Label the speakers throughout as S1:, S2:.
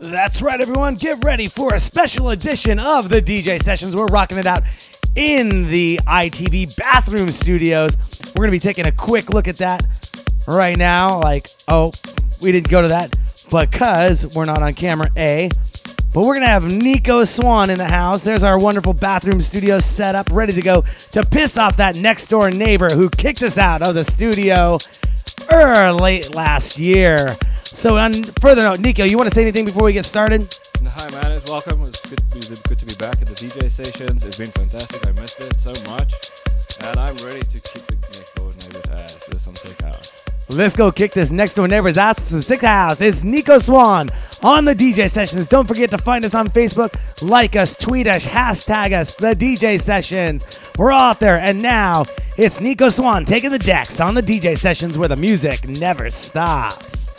S1: That's right, everyone. Get ready for a special edition of the DJ Sessions. We're rocking it out in the ITV bathroom studios. We're going to be taking a quick look at that right now. Like, oh, we didn't go to that because we're not on camera A. But we're going to have Nico Swan in the house. There's our wonderful bathroom studio set up, ready to go to piss off that next door neighbor who kicked us out of the studio early last year. So, on further note, Nico, you want to say anything before we get started?
S2: Hi, man. It's welcome. It's good, it's good to be back at the DJ Sessions. It's been fantastic. I missed it so much. And I'm ready to kick the next door neighbor's ass with some sick house.
S1: Let's go kick this next door neighbor's ass with some sick house. It's Nico Swan on the DJ Sessions. Don't forget to find us on Facebook, like us, tweet us, hashtag us, the DJ Sessions. We're out there. And now it's Nico Swan taking the decks on the DJ Sessions where the music never stops.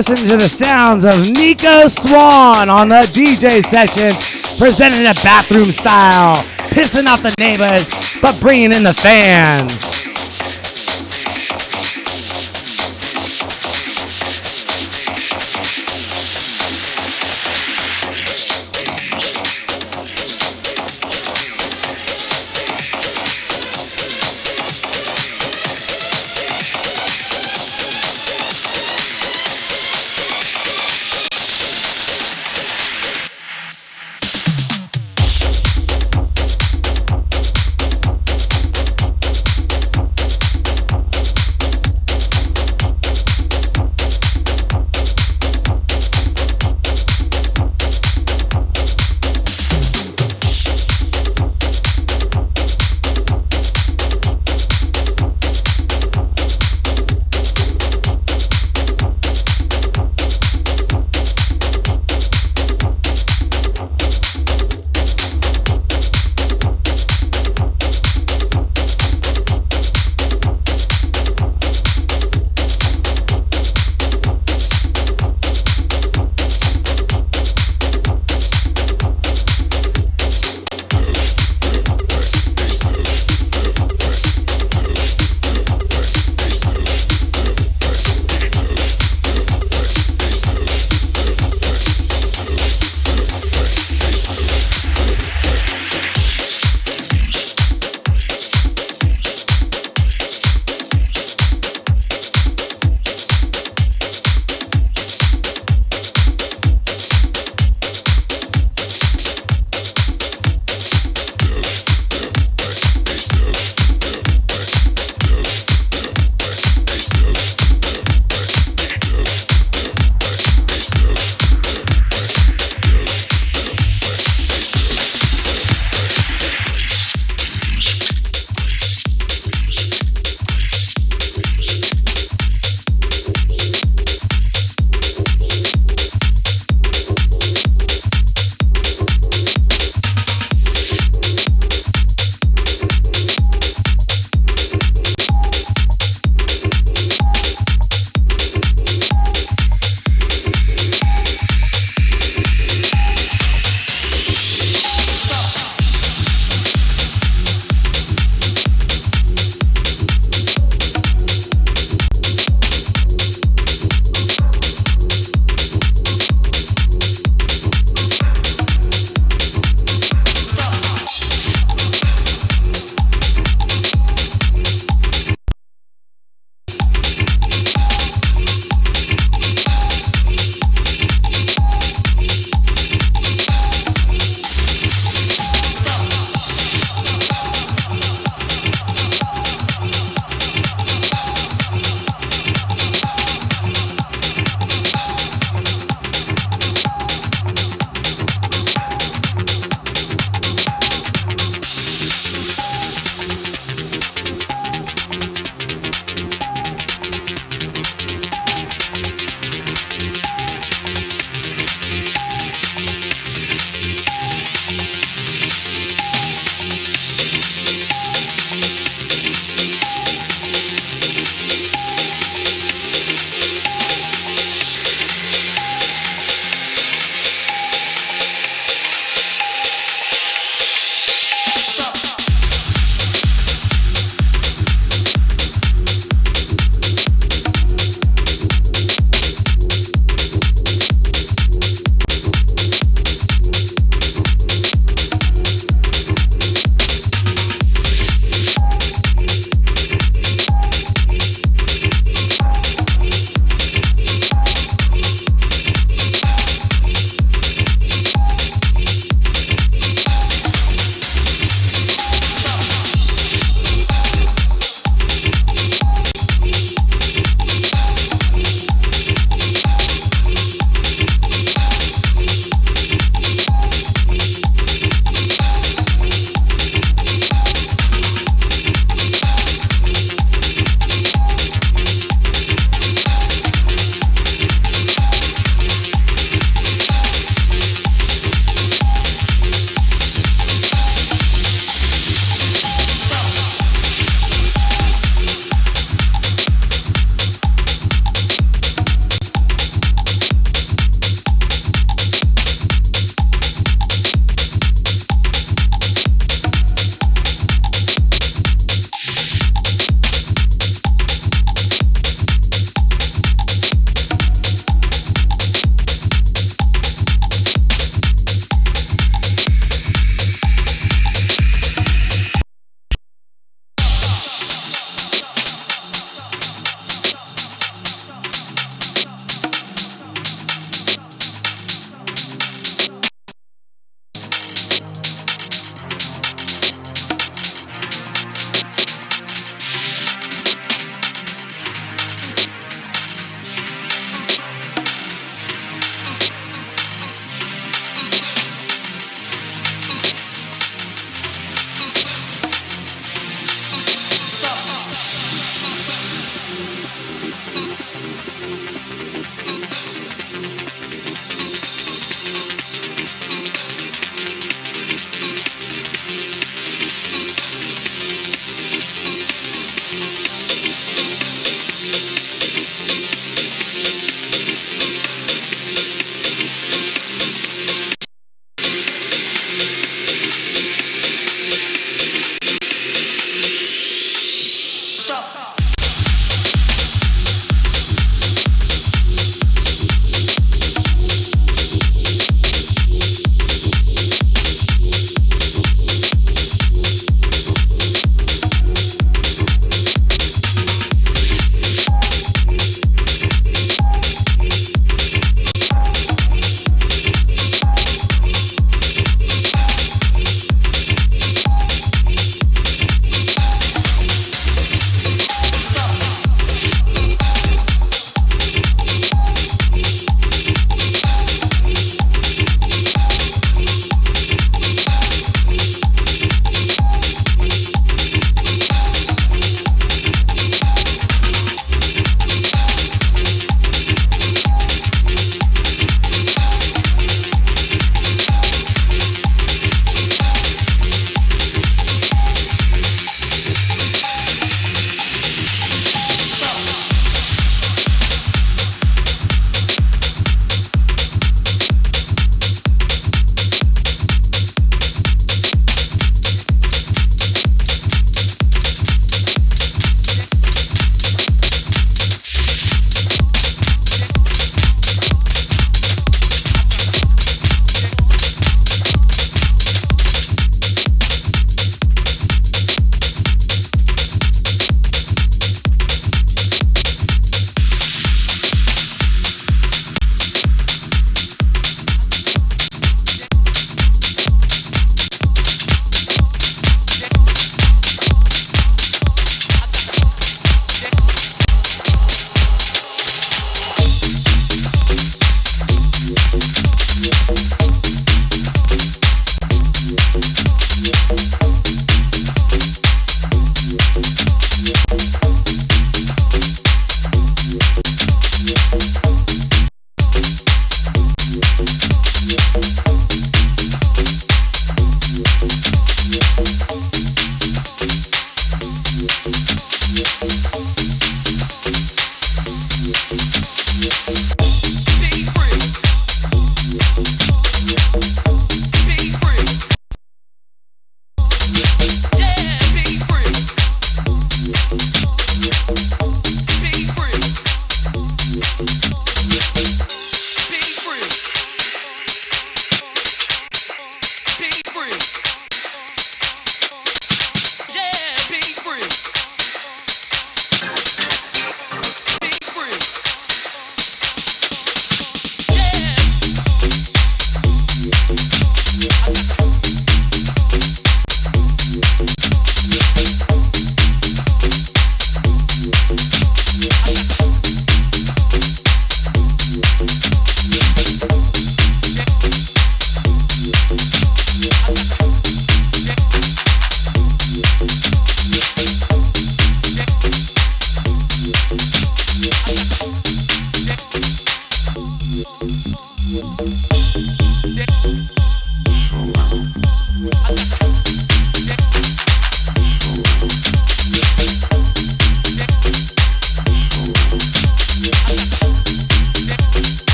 S1: Listening to the sounds of Nico Swan on the DJ session, presenting it bathroom style, pissing off the neighbors, but bringing in the fans.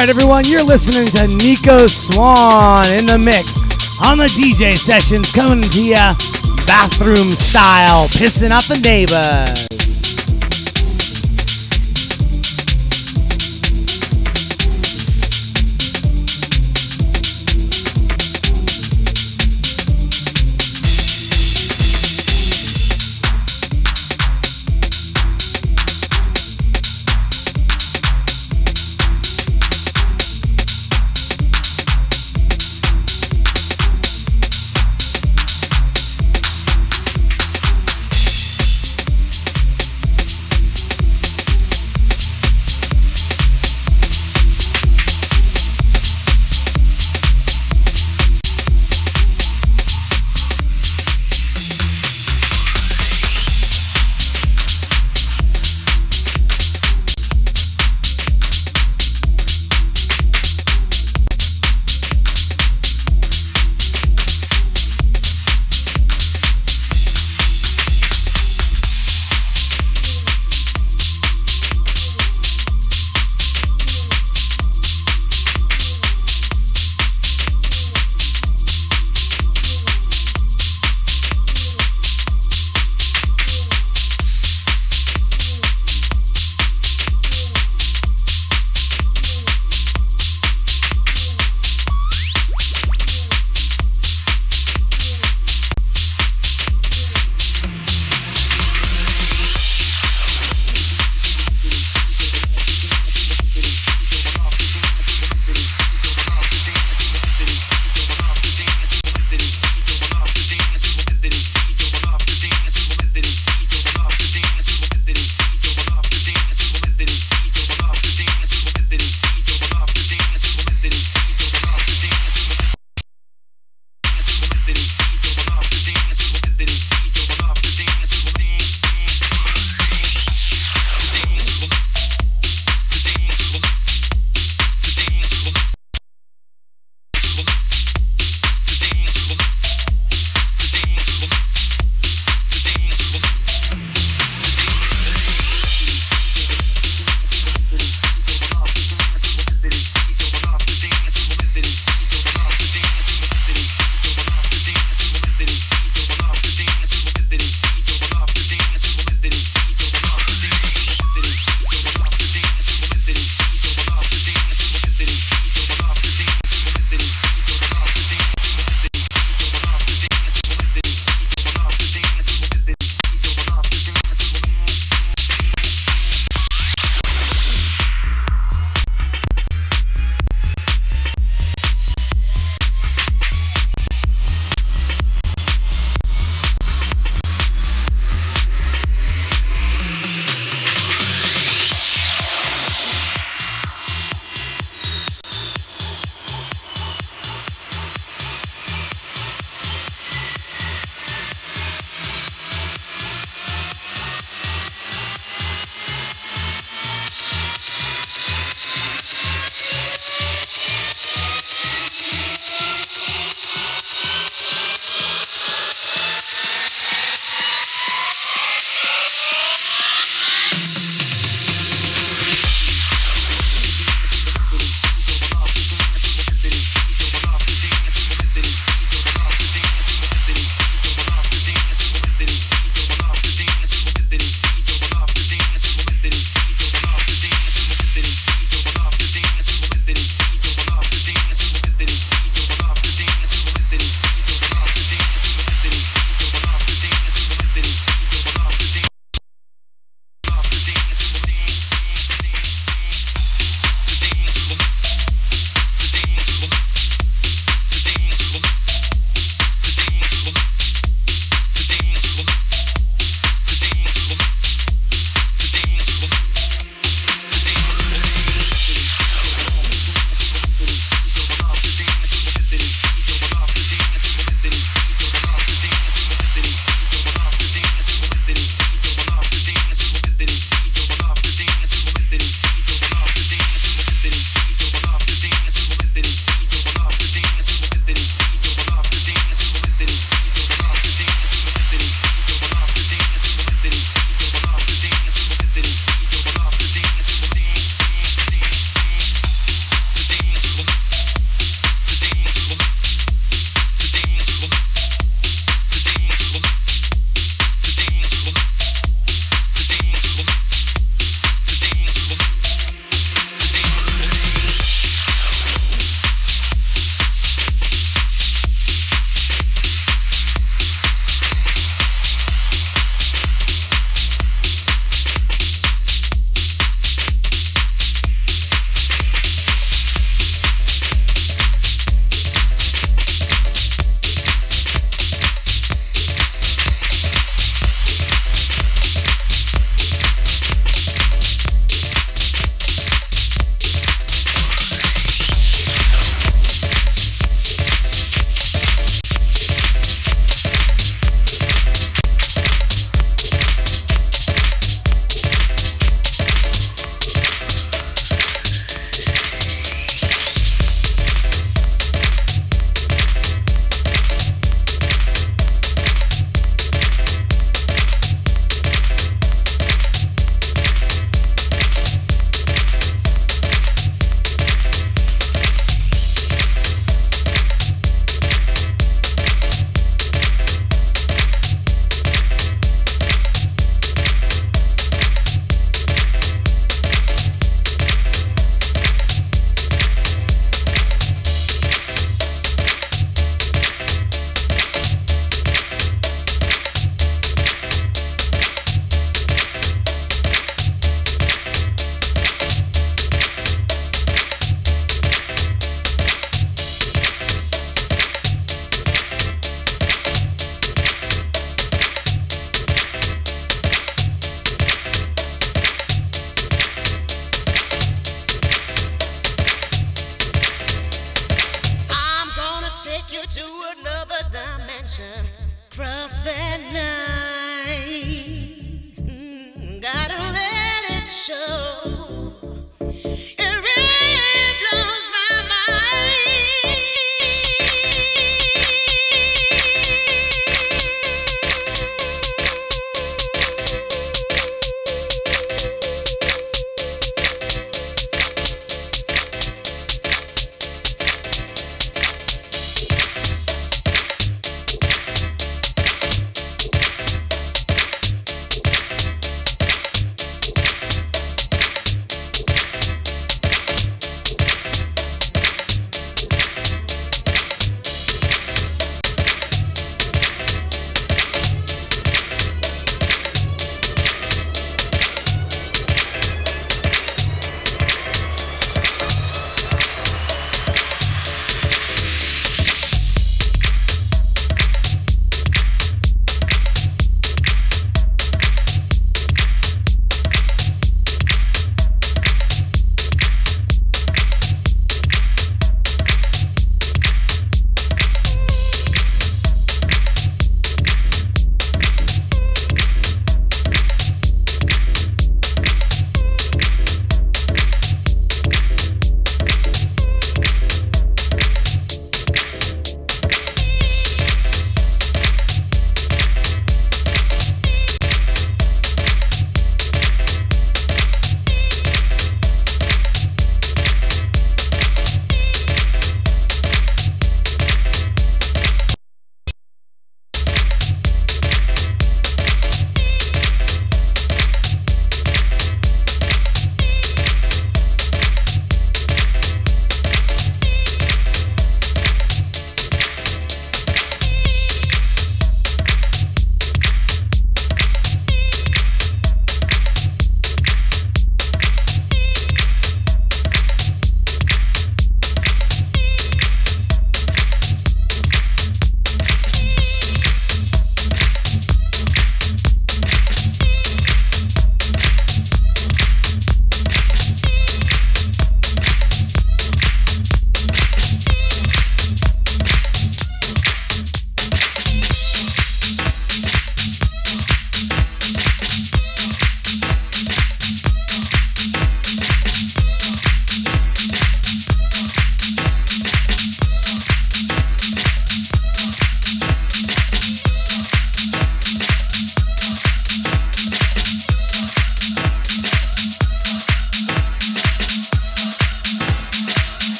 S1: Right, everyone. You're listening to Nico Swan in the mix on the DJ sessions coming to you bathroom style, pissing off the neighbors.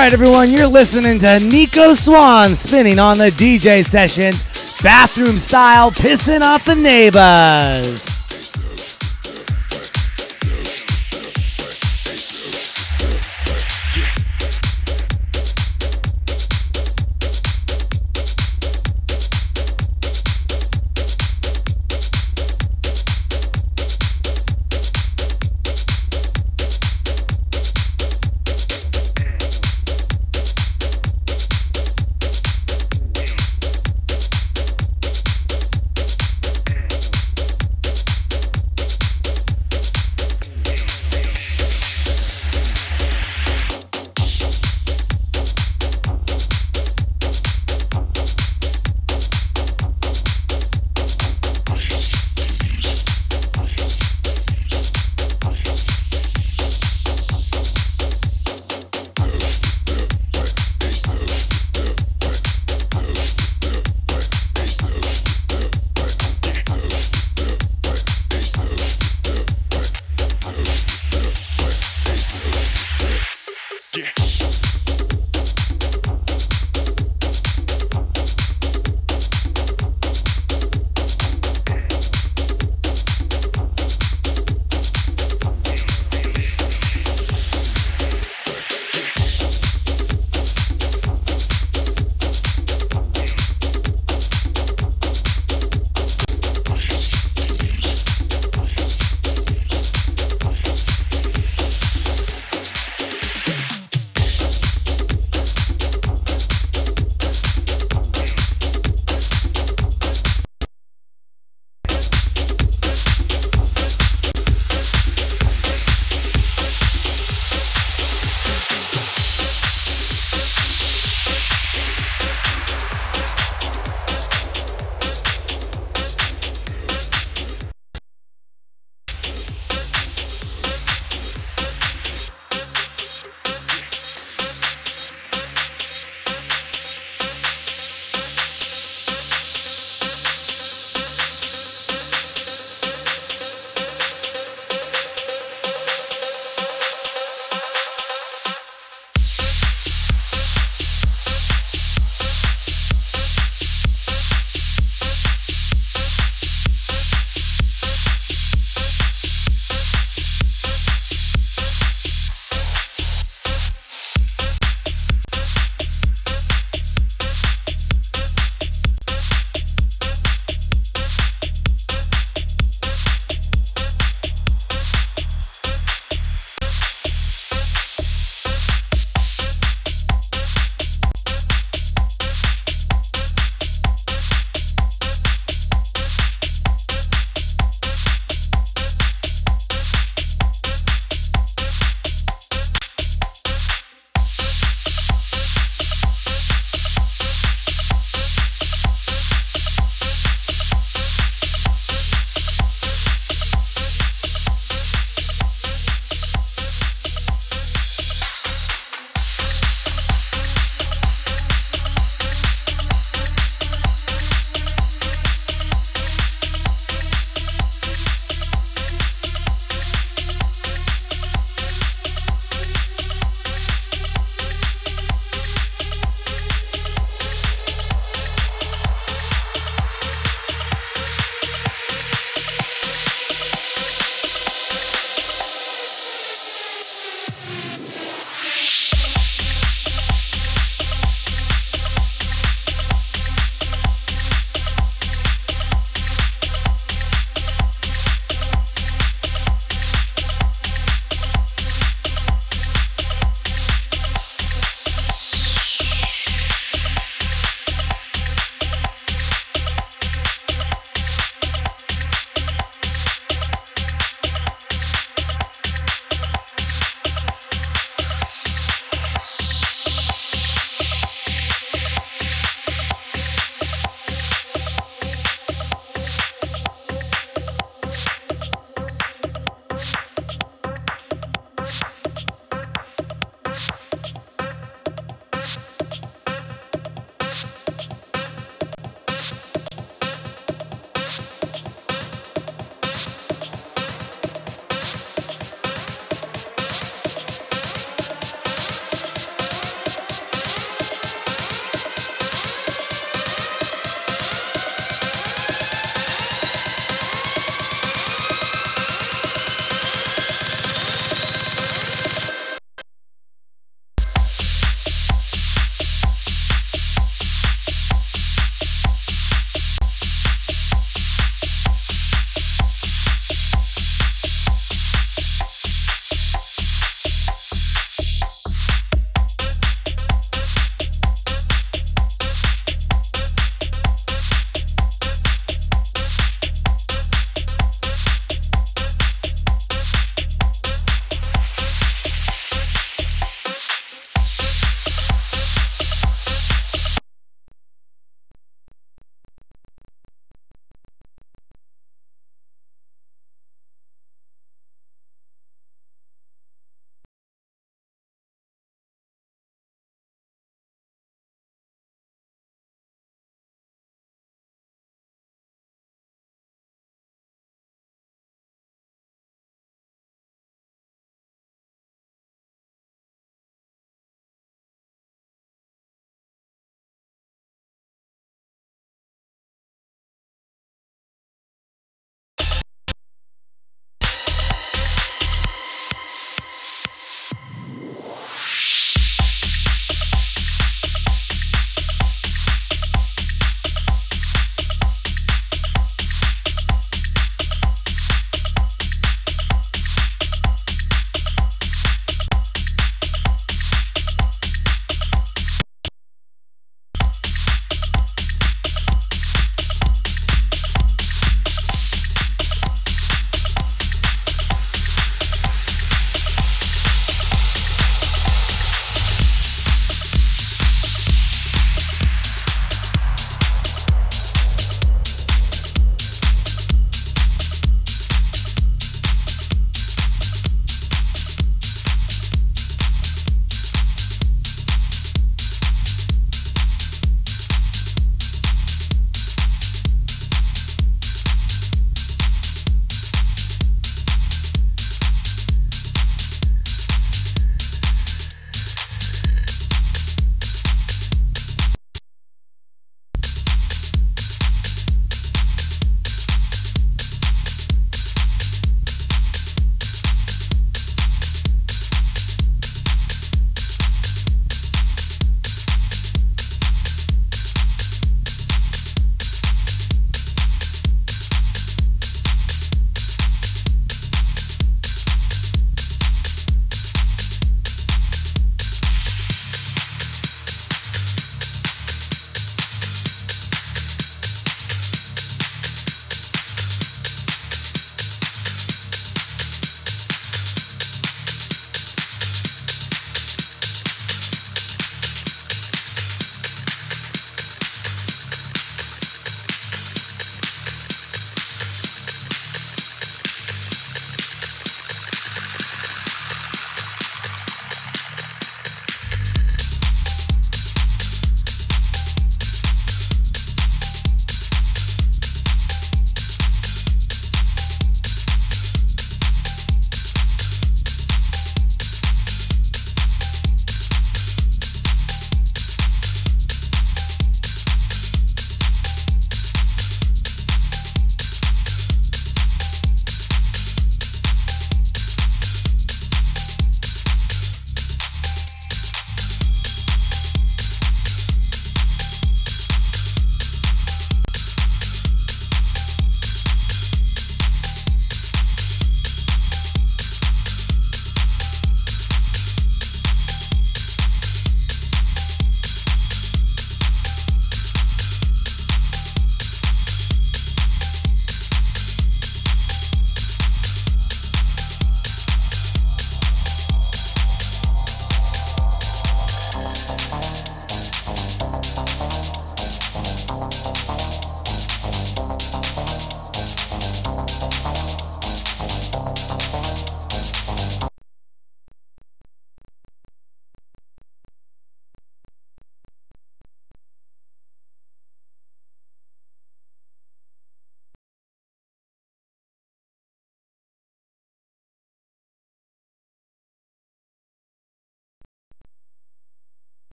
S1: Right, everyone. You're listening to Nico Swan spinning on the DJ session, bathroom style, pissing off the neighbors.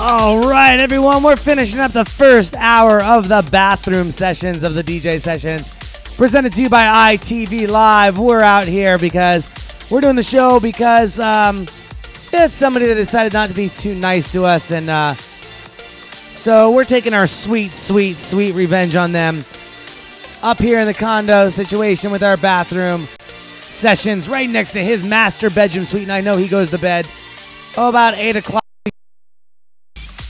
S1: All right, everyone, we're finishing up the first hour of the bathroom sessions of the DJ sessions. Presented to you by ITV Live. We're out here because we're doing the show because um, it's somebody that decided not to be too nice to us, and uh, so we're taking our sweet, sweet, sweet revenge on them up here in the condo situation with our bathroom sessions right next to his master bedroom suite, and I know he goes to bed oh, about 8 o'clock.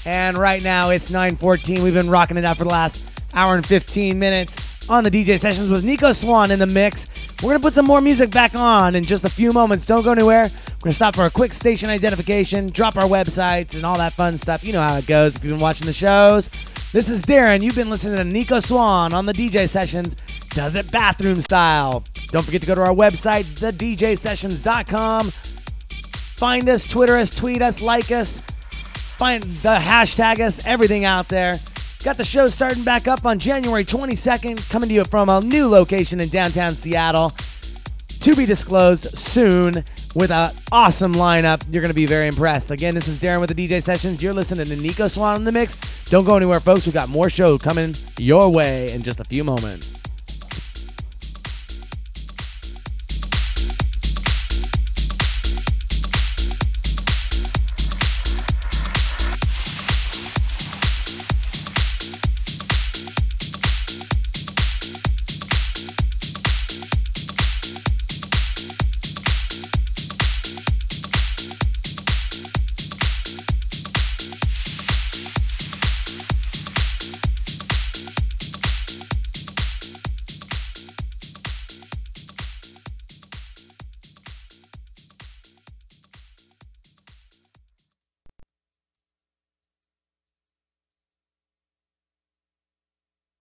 S1: And right now it's 9:14. We've been rocking it out for the last hour and 15 minutes on the DJ sessions with Nico Swan in the mix. We're gonna put some more music back on in just a few moments. Don't go anywhere. We're gonna stop for a quick station identification, drop our websites, and all that fun stuff. You know how it goes if you've been watching the shows. This is Darren. You've been listening to Nico Swan on the DJ sessions. Does it bathroom style? Don't forget to go to our website, thedjsessions.com. Find us, Twitter us, tweet us, like us, find the hashtag us, everything out there. Got the show starting back up on January 22nd, coming to you from a new location in downtown Seattle. To be disclosed soon with an awesome lineup. You're going to be very impressed. Again, this is Darren with the DJ Sessions. You're listening to Nico Swan in the Mix. Don't go anywhere, folks. We've got more show coming your way in just a few moments.